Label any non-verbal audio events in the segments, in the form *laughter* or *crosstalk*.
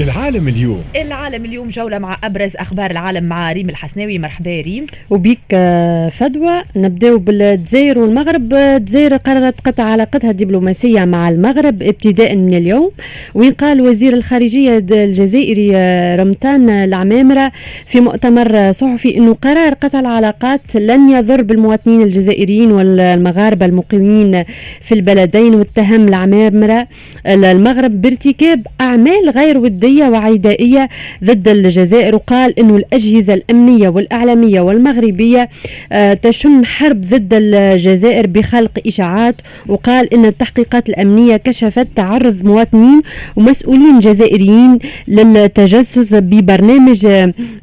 العالم اليوم. العالم اليوم جولة مع أبرز أخبار العالم مع ريم الحسناوي. مرحبا ريم. وبيك آه، فدوى. نبداو بالجزائر والمغرب. الجزائر قررت قطع علاقتها الدبلوماسية مع المغرب ابتداء من اليوم. وين قال وزير الخارجية الجزائري آه، رمتان العمامرة في مؤتمر صحفي أنه قرار قطع العلاقات لن يضر بالمواطنين الجزائريين والمغاربة المقيمين في البلدين واتهم العمامرة. المغرب بارتكاب أعمال غير ودية. ودية وعدائية ضد الجزائر وقال أنه الأجهزة الأمنية والإعلامية والمغربية آه، تشن حرب ضد الجزائر بخلق إشاعات وقال أن التحقيقات الأمنية كشفت تعرض مواطنين ومسؤولين جزائريين للتجسس ببرنامج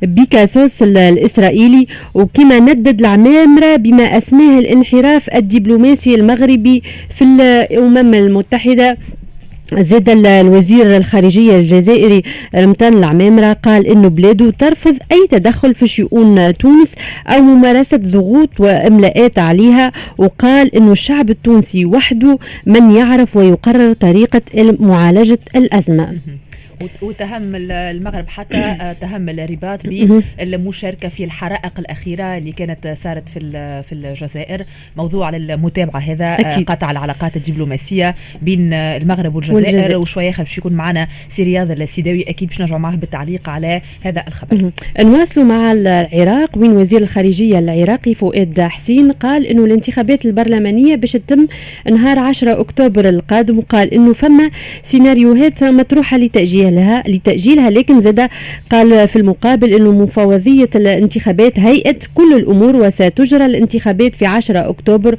بيكاسوس الإسرائيلي وكما ندد العمامرة بما أسماه الانحراف الدبلوماسي المغربي في الأمم المتحدة. زاد الوزير الخارجية الجزائري رمتان العمامرة قال إنه بلاده ترفض أي تدخل في شؤون تونس أو ممارسة ضغوط وإملاءات عليها وقال إنه الشعب التونسي وحده من يعرف ويقرر طريقة معالجة الأزمة. وتهم المغرب حتى *clears throat* تهم الرباط بالمشاركه في الحرائق الأخيرة اللي كانت صارت في في الجزائر. موضوع المتابعة هذا آه، أكيد. قطع العلاقات الدبلوماسية بين المغرب والجزائر, والجزائر. وشوية باش يكون معنا سي رياض السيداوي. أكيد باش نرجعوا معه بالتعليق على هذا الخبر. نواصلوا مع العراق. وين وزير الخارجية العراقي فؤاد حسين قال إنه الانتخابات البرلمانية باش تتم نهار 10 أكتوبر القادم. وقال إنه فما سيناريوهات مطروحة لتأجيل لها لتأجيلها لكن زاد قال في المقابل أنه مفوضية الانتخابات هيئة كل الأمور وستجرى الانتخابات في 10 أكتوبر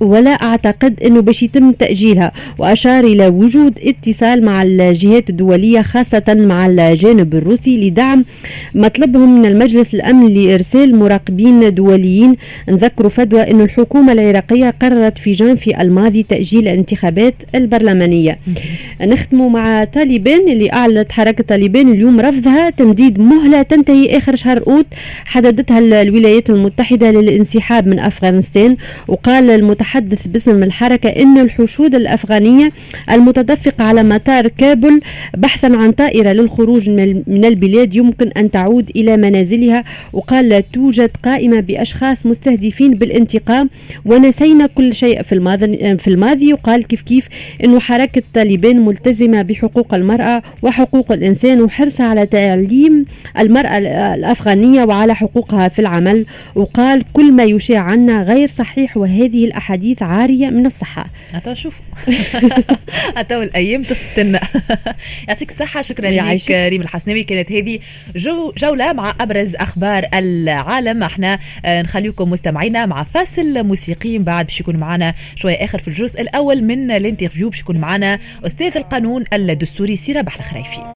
ولا أعتقد أنه باش يتم تأجيلها. وأشار إلى وجود اتصال مع الجهات الدولية خاصة مع الجانب الروسي لدعم مطلبهم من المجلس الأمن لإرسال مراقبين دوليين. نذكر فدوى أن الحكومة العراقية قررت في جانفي الماضي تأجيل الانتخابات البرلمانية. نختم مع طالبان اللي أعلنت حركة طالبان اليوم رفضها تمديد مهلة تنتهي آخر شهر أوت حددتها الولايات المتحدة للانسحاب من أفغانستان. وقال المتحدث باسم الحركة أن الحشود الأفغانية المتدفقة على مطار كابل بحثا عن طائرة للخروج من البلاد يمكن أن تعود إلى منازلها. وقال لا توجد قائمة بأشخاص مستهدفين بالانتقام ونسينا كل شيء في الماضي في الماضي. وقال كيف كيف أنه حركة طالبان ملتزمة بحقوق المرأة وحقوق الإنسان وحرصها على تعليم المرأة الأفغانية وعلى حقوقها في العمل. وقال كل ما يشاع عنا غير صحيح وهذه الأحاديث عارية من الصحة. أتا شوف *laughs* أتا الأيام تفتن. *laughs* يعطيك الصحة. شكرا لك ريم الحسناوي كانت هذه جو جولة مع أبرز أخبار العالم. إحنا آه، نخليكم مستمعينا مع فاصل موسيقي. بعد باش يكون معنا شوية آخر في الجزء الأول من ال interview باش يكون معنا أستاذ القانون الدستوري سيرة بحر خريفي